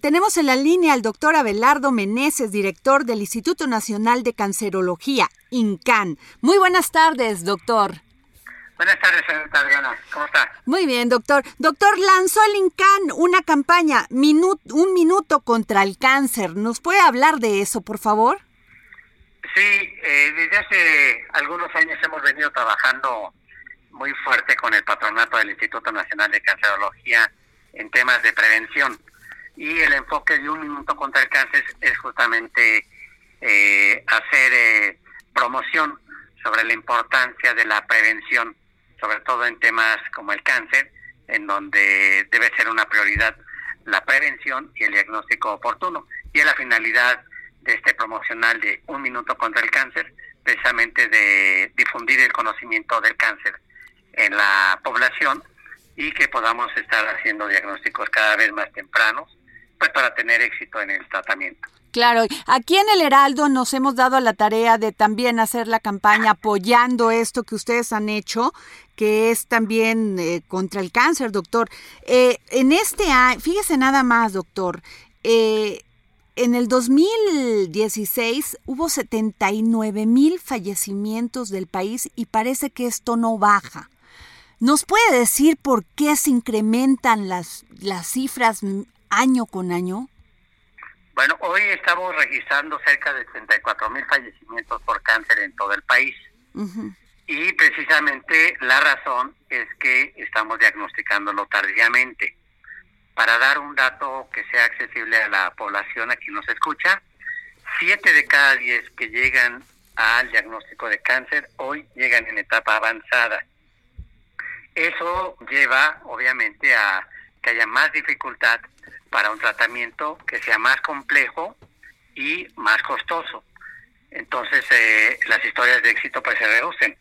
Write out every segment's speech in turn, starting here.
Tenemos en la línea al doctor Abelardo Meneses, director del Instituto Nacional de Cancerología, INCAN. Muy buenas tardes, doctor. Buenas tardes, señorita Adriana. ¿Cómo está? Muy bien, doctor. Doctor, lanzó el INCAN una campaña, un minuto contra el cáncer. ¿Nos puede hablar de eso, por favor? Sí, eh, desde hace algunos años hemos venido trabajando muy fuerte con el patronato del Instituto Nacional de Cancerología en temas de prevención. Y el enfoque de un minuto contra el cáncer es justamente eh, hacer eh, promoción sobre la importancia de la prevención, sobre todo en temas como el cáncer, en donde debe ser una prioridad la prevención y el diagnóstico oportuno. Y es la finalidad de este promocional de Un Minuto contra el Cáncer, precisamente de difundir el conocimiento del cáncer en la población y que podamos estar haciendo diagnósticos cada vez más tempranos, pues para tener éxito en el tratamiento. Claro, aquí en el Heraldo nos hemos dado la tarea de también hacer la campaña apoyando esto que ustedes han hecho, que es también eh, contra el cáncer, doctor. Eh, en este año, fíjese nada más, doctor, eh, en el 2016 hubo 79 mil fallecimientos del país y parece que esto no baja. ¿Nos puede decir por qué se incrementan las, las cifras año con año? Bueno, hoy estamos registrando cerca de 34 mil fallecimientos por cáncer en todo el país. Y precisamente la razón es que estamos diagnosticándolo tardíamente. Para dar un dato que sea accesible a la población a quien nos escucha, siete de cada diez que llegan al diagnóstico de cáncer hoy llegan en etapa avanzada. Eso lleva, obviamente, a que haya más dificultad para un tratamiento que sea más complejo y más costoso. Entonces, eh, las historias de éxito pues se reducen.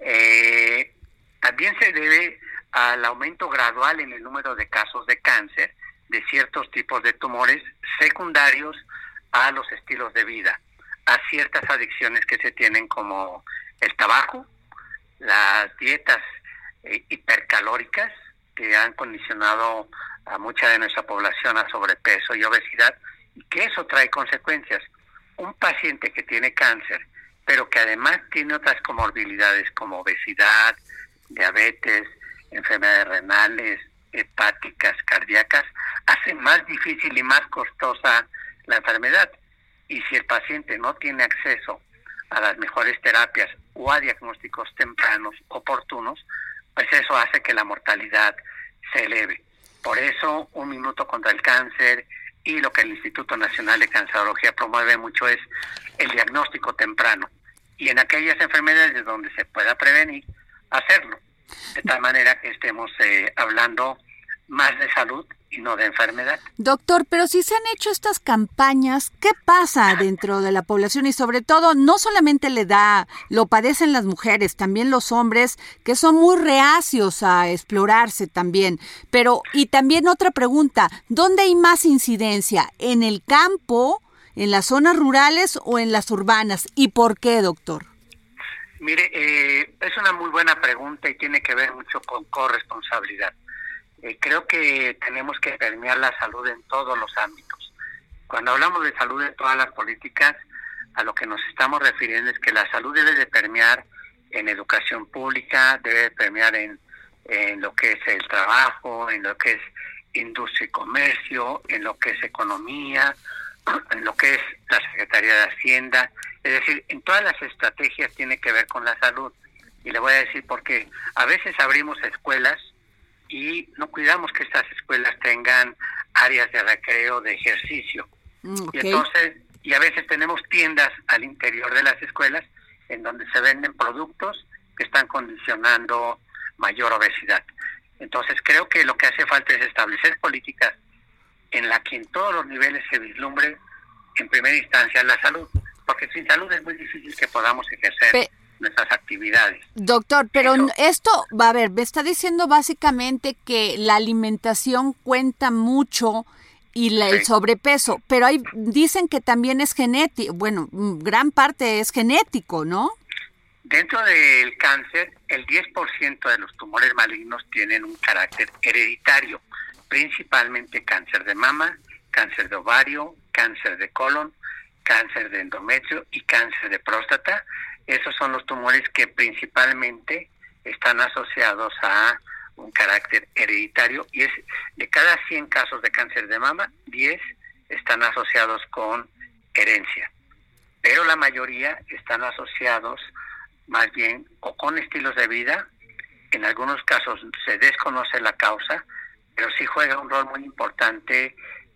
Eh, también se debe al aumento gradual en el número de casos de cáncer de ciertos tipos de tumores secundarios a los estilos de vida, a ciertas adicciones que se tienen como el tabaco, las dietas eh, hipercalóricas que han condicionado a mucha de nuestra población a sobrepeso y obesidad, y que eso trae consecuencias. Un paciente que tiene cáncer, pero que además tiene otras comorbilidades como obesidad, diabetes, enfermedades renales, hepáticas, cardíacas, hace más difícil y más costosa la enfermedad. Y si el paciente no tiene acceso a las mejores terapias o a diagnósticos tempranos oportunos, pues eso hace que la mortalidad se eleve. Por eso, un minuto contra el cáncer y lo que el Instituto Nacional de Cancerología promueve mucho es el diagnóstico temprano. Y en aquellas enfermedades donde se pueda prevenir, hacerlo de tal manera que estemos eh, hablando más de salud y no de enfermedad. Doctor, pero si se han hecho estas campañas, ¿qué pasa dentro de la población? Y sobre todo, no solamente le da, lo padecen las mujeres, también los hombres, que son muy reacios a explorarse también. Pero, y también otra pregunta, ¿dónde hay más incidencia? ¿En el campo, en las zonas rurales o en las urbanas? ¿Y por qué, doctor? Mire, eh, es una muy buena pregunta y tiene que ver mucho con corresponsabilidad. Eh, creo que tenemos que permear la salud en todos los ámbitos. Cuando hablamos de salud en todas las políticas, a lo que nos estamos refiriendo es que la salud debe de permear en educación pública, debe de permear en, en lo que es el trabajo, en lo que es industria y comercio, en lo que es economía, en lo que es la Secretaría de Hacienda, es decir, en todas las estrategias tiene que ver con la salud. Y le voy a decir porque a veces abrimos escuelas y no cuidamos que estas escuelas tengan áreas de recreo, de ejercicio. Mm, y entonces, y a veces tenemos tiendas al interior de las escuelas en donde se venden productos que están condicionando mayor obesidad. Entonces creo que lo que hace falta es establecer políticas en la que en todos los niveles se vislumbre en primera instancia la salud, porque sin salud es muy difícil que podamos ejercer nuestras actividades. Doctor, pero esto, va a ver, me está diciendo básicamente que la alimentación cuenta mucho y el sobrepeso, pero hay, dicen que también es genético, bueno, gran parte es genético, ¿no? Dentro del cáncer, el 10% de los tumores malignos tienen un carácter hereditario, principalmente cáncer de mama, cáncer de ovario, cáncer de colon, cáncer de endometrio y cáncer de próstata. Esos son los tumores que principalmente están asociados a un carácter hereditario y es de cada 100 casos de cáncer de mama, 10 están asociados con herencia, pero la mayoría están asociados más bien o con estilos de vida, en algunos casos se desconoce la causa, pero sí juega un rol muy importante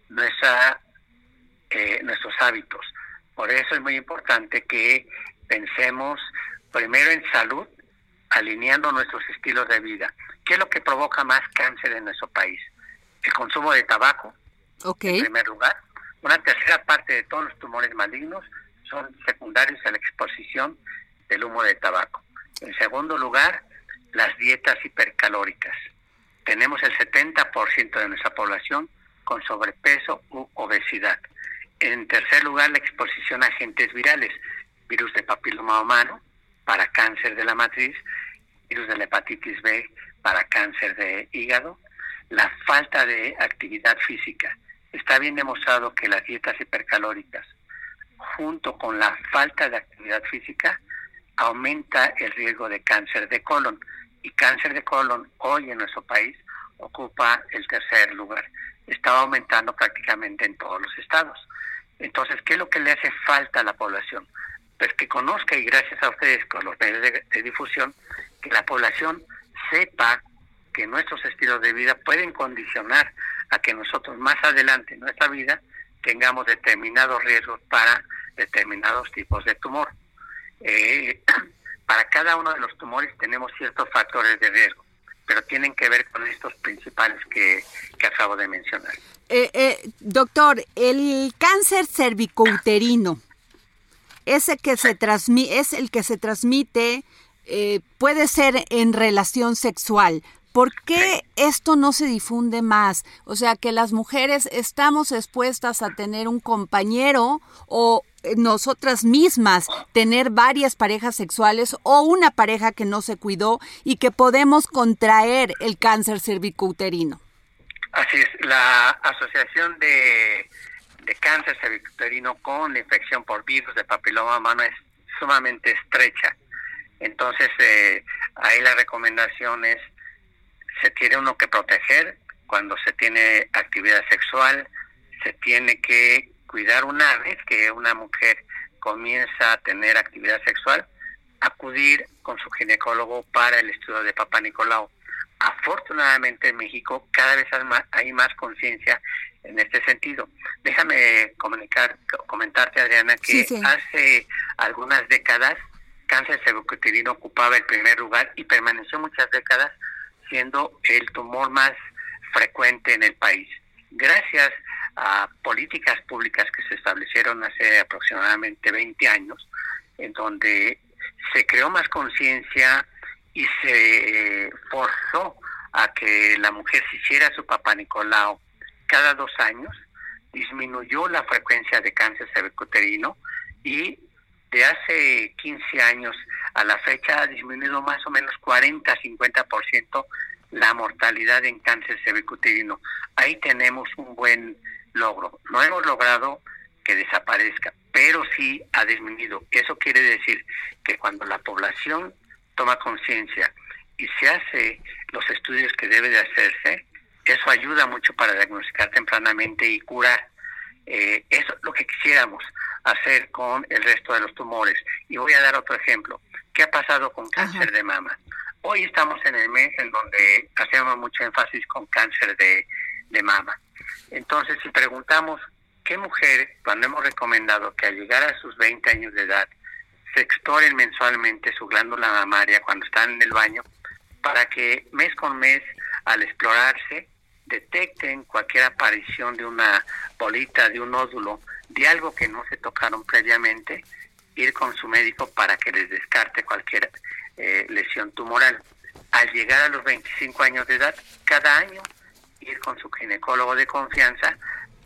nuestra, eh, nuestros hábitos. Por eso es muy importante que pensemos primero en salud, alineando nuestros estilos de vida. ¿Qué es lo que provoca más cáncer en nuestro país? El consumo de tabaco, en primer lugar. Una tercera parte de todos los tumores malignos son secundarios a la exposición del humo de tabaco. En segundo lugar, las dietas hipercalóricas. Tenemos el 70% de nuestra población con sobrepeso u obesidad. En tercer lugar, la exposición a agentes virales, virus de papiloma humano para cáncer de la matriz, virus de la hepatitis B para cáncer de hígado, la falta de actividad física. Está bien demostrado que las dietas hipercalóricas, junto con la falta de actividad física, aumenta el riesgo de cáncer de colon. Y cáncer de colon hoy en nuestro país ocupa el tercer lugar. Está aumentando prácticamente en todos los estados. Entonces, ¿qué es lo que le hace falta a la población? Pues que conozca, y gracias a ustedes con los medios de, difusión, que la población sepa que nuestros estilos de vida pueden condicionar a que nosotros más adelante en nuestra vida tengamos determinados riesgos para determinados tipos de tumor. Eh, para cada uno de los tumores tenemos ciertos factores de riesgo, pero tienen que ver con estos principales que, acabo de mencionar. Eh, eh, doctor, el cáncer cervicouterino, ese que se transmite, es el que se transmite, puede ser en relación sexual. ¿Por qué esto no se difunde más? O sea, que las mujeres estamos expuestas a tener un compañero o nosotras mismas tener varias parejas sexuales o una pareja que no se cuidó y que podemos contraer el cáncer cervicouterino. Así es, la asociación de, de cáncer cervicouterino con la infección por virus de papiloma humano es sumamente estrecha. Entonces, eh, ahí la recomendación es se tiene uno que proteger cuando se tiene actividad sexual, se tiene que cuidar una vez que una mujer comienza a tener actividad sexual, acudir con su ginecólogo para el estudio de Papá Nicolau. Afortunadamente en México cada vez hay más, conciencia en este sentido. Déjame comunicar, comentarte, Adriana, que hace algunas décadas cáncer cervicuterino ocupaba el primer lugar y permaneció muchas décadas siendo el tumor más frecuente en el país. Gracias a políticas públicas que se establecieron hace aproximadamente 20 años, en donde se creó más conciencia y se forzó a que la mujer se hiciera su papá Nicolau cada dos años, disminuyó la frecuencia de cáncer cervicuterino y de hace 15 años a la fecha ha disminuido más o menos 40-50% la mortalidad en cáncer cervicuterino. Ahí tenemos un buen logro. No hemos logrado que desaparezca, pero sí ha disminuido. Eso quiere decir que cuando la población toma conciencia y se hace los estudios que debe de hacerse, eso ayuda mucho para diagnosticar tempranamente y curar. Eh, eso es lo que quisiéramos hacer con el resto de los tumores. Y voy a dar otro ejemplo. ¿Qué ha pasado con cáncer de mama? Hoy estamos en el mes en donde hacemos mucho énfasis con cáncer de, de mama. Entonces, si preguntamos qué mujer, cuando hemos recomendado que al llegar a sus 20 años de edad se exploren mensualmente su glándula mamaria cuando están en el baño, para que mes con mes, al explorarse, detecten cualquier aparición de una bolita, de un nódulo de algo que no se tocaron previamente, ir con su médico para que les descarte cualquier eh, lesión tumoral. Al llegar a los 25 años de edad, cada año ir con su ginecólogo de confianza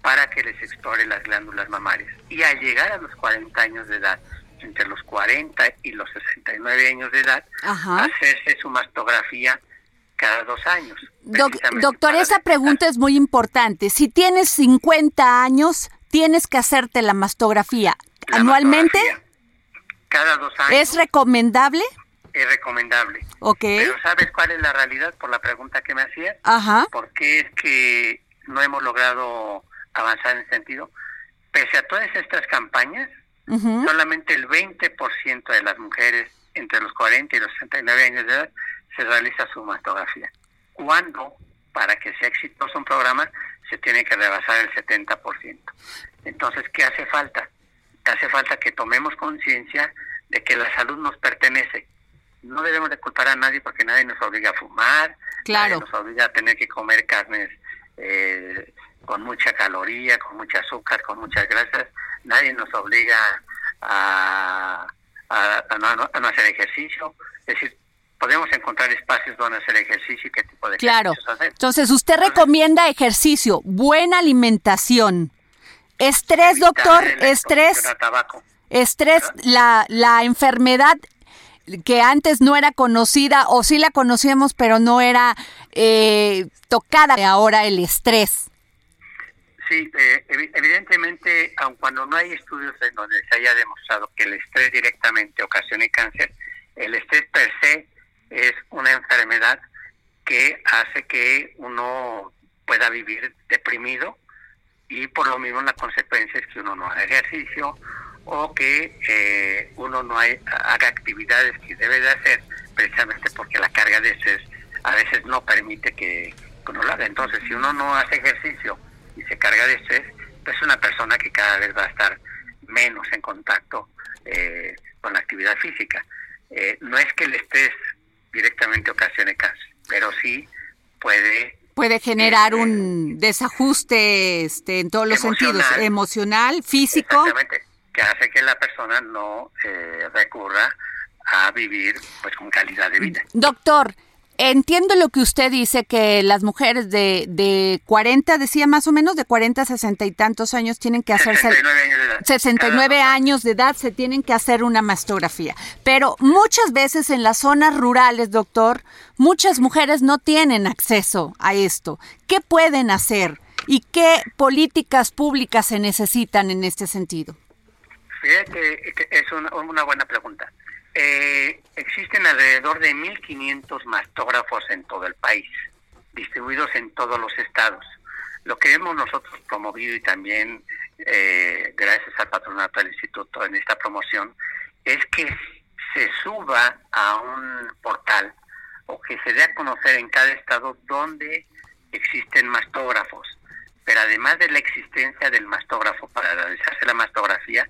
para que les explore las glándulas mamarias. Y al llegar a los 40 años de edad, entre los 40 y los 69 años de edad, hacerse su mastografía cada dos años. doctor, esa pregunta es muy importante. Si tienes 50 años, tienes que hacerte la mastografía anualmente. cada dos años. ¿Es recomendable? Es recomendable. Ok. Pero ¿sabes cuál es la realidad por la pregunta que me hacías? Ajá. Porque es que no hemos logrado avanzar en ese sentido. Pese a todas estas campañas, solamente el 20% de las mujeres entre los 40 y los 69 años de edad se realiza su mastografía. Cuando, para que sea exitoso un programa, se tiene que rebasar el 70%. Entonces, ¿qué hace falta? Hace falta que tomemos conciencia de que la salud nos pertenece. No debemos de culpar a nadie porque nadie nos obliga a fumar, claro. nadie nos obliga a tener que comer carnes eh, con mucha caloría, con mucha azúcar, con muchas grasas. Nadie nos obliga a, a, no, hacer ejercicio. Es decir, podemos encontrar espacios donde hacer ejercicio y qué tipo de claro. hacer. Entonces, usted recomienda ejercicio, buena alimentación. Estrés, doctor, estrés. Estrés, la, la enfermedad que antes no era conocida o sí la conocíamos pero no era eh, tocada ahora el estrés. Sí, eh, evidentemente, aun cuando no hay estudios en donde se haya demostrado que el estrés directamente ocasiona cáncer, el estrés per se es una enfermedad que hace que uno pueda vivir deprimido y por lo mismo la consecuencia es que uno no haga ejercicio o que eh, uno no haga actividades que debe de hacer precisamente porque la carga de estrés a veces no permite que uno lo haga. Entonces, si uno no hace ejercicio y se carga de estrés, pues es una persona que cada vez va a estar menos en contacto eh, con la actividad física. Eh, no es que el estrés directamente ocasione cáncer, pero sí puede puede generar eh, un desajuste este, en todos los sentidos, emocional, físico. Exactamente, que hace que la persona no recurra a vivir pues con calidad de vida. Doctor, Entiendo lo que usted dice, que las mujeres de, de 40, decía más o menos, de 40 a 60 y tantos años tienen que hacerse... 69 años de edad. 69 años de edad se tienen que hacer una mastografía. Pero muchas veces en las zonas rurales, doctor, muchas mujeres no tienen acceso a esto. ¿Qué pueden hacer? ¿Y qué políticas públicas se necesitan en este sentido? Fíjate es una buena pregunta. Eh, existen alrededor de 1.500 mastógrafos en todo el país, distribuidos en todos los estados. Lo que hemos nosotros promovido y también eh, gracias al patronato del instituto en esta promoción es que se suba a un portal o que se dé a conocer en cada estado donde existen mastógrafos. Pero además de la existencia del mastógrafo para realizarse la mastografía,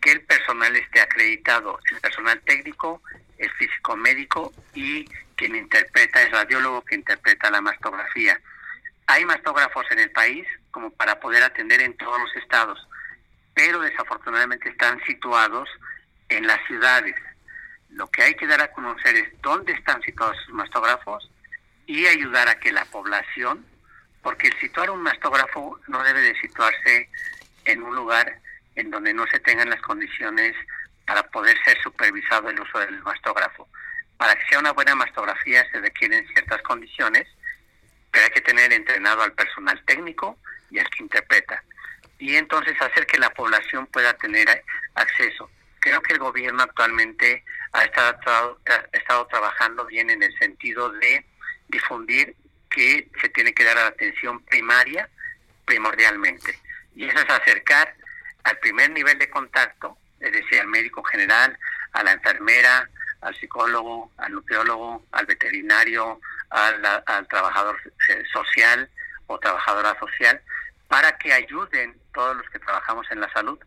que el personal esté acreditado, el personal técnico, el físico médico y quien interpreta, el radiólogo que interpreta la mastografía. Hay mastógrafos en el país como para poder atender en todos los estados, pero desafortunadamente están situados en las ciudades. Lo que hay que dar a conocer es dónde están situados esos mastógrafos y ayudar a que la población, porque el situar un mastógrafo no debe de situarse en un lugar en donde no se tengan las condiciones para poder ser supervisado el uso del mastógrafo. Para que sea una buena mastografía se requieren ciertas condiciones, pero hay que tener entrenado al personal técnico y al que interpreta. Y entonces hacer que la población pueda tener acceso. Creo que el gobierno actualmente ha estado, ha estado trabajando bien en el sentido de difundir que se tiene que dar atención primaria primordialmente. Y eso es acercar al primer nivel de contacto, es decir, al médico general, a la enfermera, al psicólogo, al nutriólogo, al veterinario, al, al trabajador eh, social o trabajadora social, para que ayuden todos los que trabajamos en la salud,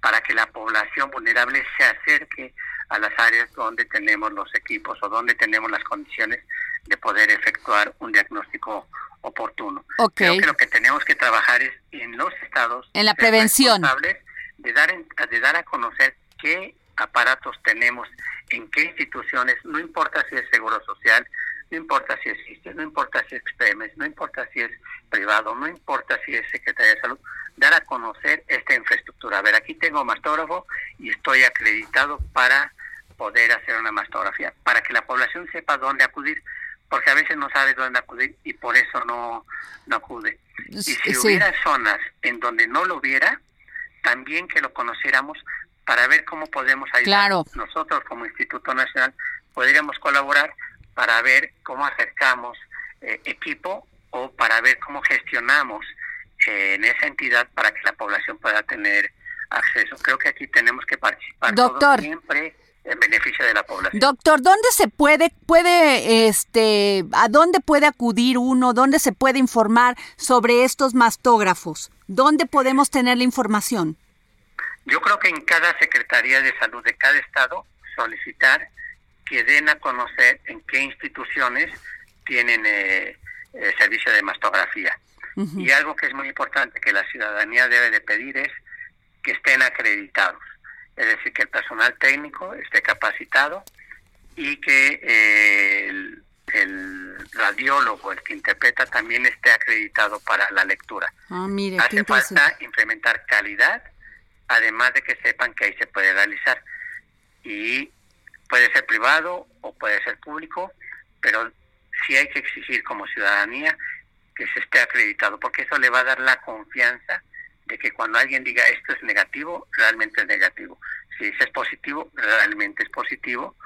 para que la población vulnerable se acerque a las áreas donde tenemos los equipos o donde tenemos las condiciones de poder efectuar un diagnóstico oportuno. Creo que lo que tenemos que trabajar es en los estados en la prevención de dar, de dar a conocer qué aparatos tenemos, en qué instituciones, no importa si es Seguro Social, no importa si existe, no importa si es PEMES, no importa si es privado, no importa si es Secretaría de Salud, dar a conocer esta infraestructura. A ver, aquí tengo mastógrafo y estoy acreditado para poder hacer una mastografía, para que la población sepa dónde acudir, porque a veces no sabe dónde acudir y por eso no, no acude. Y si hubiera zonas en donde no lo hubiera, también que lo conociéramos para ver cómo podemos ayudar. Nosotros como Instituto Nacional podríamos colaborar para ver cómo acercamos eh, equipo o para ver cómo gestionamos eh, en esa entidad para que la población pueda tener acceso. Creo que aquí tenemos que participar Doctor. siempre en beneficio de la población. Doctor, ¿dónde se puede, puede, este, a dónde puede acudir uno? ¿Dónde se puede informar sobre estos mastógrafos? ¿Dónde podemos tener la información? Yo creo que en cada Secretaría de Salud de cada estado solicitar que den a conocer en qué instituciones tienen eh, eh servicio de mastografía. Y algo que es muy importante que la ciudadanía debe de pedir es que estén acreditados, es decir, que el personal técnico esté capacitado y que eh, el, radiólogo, el que interpreta, también esté acreditado para la lectura. Ah, mire, Hace falta implementar calidad, además de que sepan que ahí se puede realizar. Y puede ser privado o puede ser público, pero sí hay que exigir como ciudadanía que se esté acreditado, porque eso le va a dar la confianza que cuando alguien diga esto es negativo, realmente es negativo. Si es positivo, realmente es positivo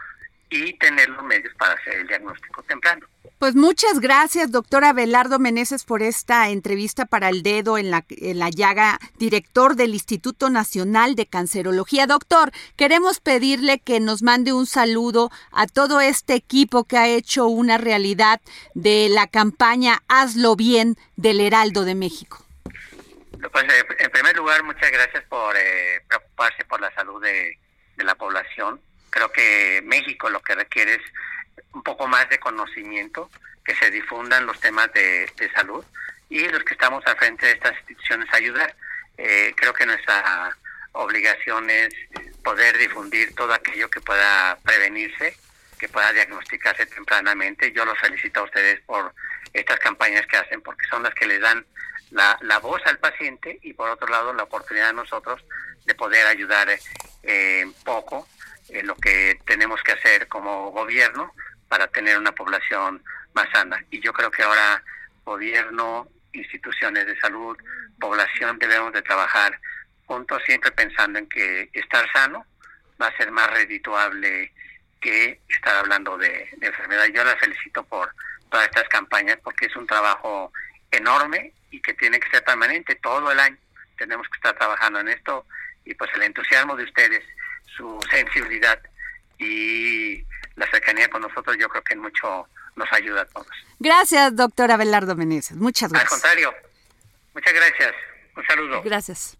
y tener los medios para hacer el diagnóstico temprano. Pues muchas gracias, doctora Belardo Meneses, por esta entrevista para el dedo en la, en la llaga, director del Instituto Nacional de Cancerología. Doctor, queremos pedirle que nos mande un saludo a todo este equipo que ha hecho una realidad de la campaña Hazlo Bien del Heraldo de México. Pues, eh, en primer lugar, muchas gracias por eh, preocuparse por la salud de la población Creo que México lo que requiere es un poco más de conocimiento, que se difundan los temas de, salud y los que estamos al frente de estas instituciones ayudar. Eh, creo que nuestra obligación es poder difundir todo aquello que pueda prevenirse, que pueda diagnosticarse tempranamente. Yo los felicito a ustedes por estas campañas que hacen, porque son las que les dan la, la voz al paciente y por otro lado la oportunidad a nosotros de poder ayudar eh, poco en lo que tenemos que hacer como gobierno para tener una población más sana. Y yo creo que ahora gobierno, instituciones de salud, población debemos de trabajar juntos siempre pensando en que estar sano va a ser más redituable que estar hablando de, de enfermedad. Yo la felicito por todas estas campañas porque es un trabajo enorme y que tiene que ser permanente todo el año. Tenemos que estar trabajando en esto y pues el entusiasmo de ustedes su sensibilidad y la cercanía con nosotros yo creo que mucho nos ayuda a todos. Gracias, doctora Belardo Meneses. Muchas gracias. Al contrario, muchas gracias. Un saludo. Gracias.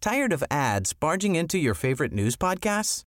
Tired of ads barging into your favorite news podcasts?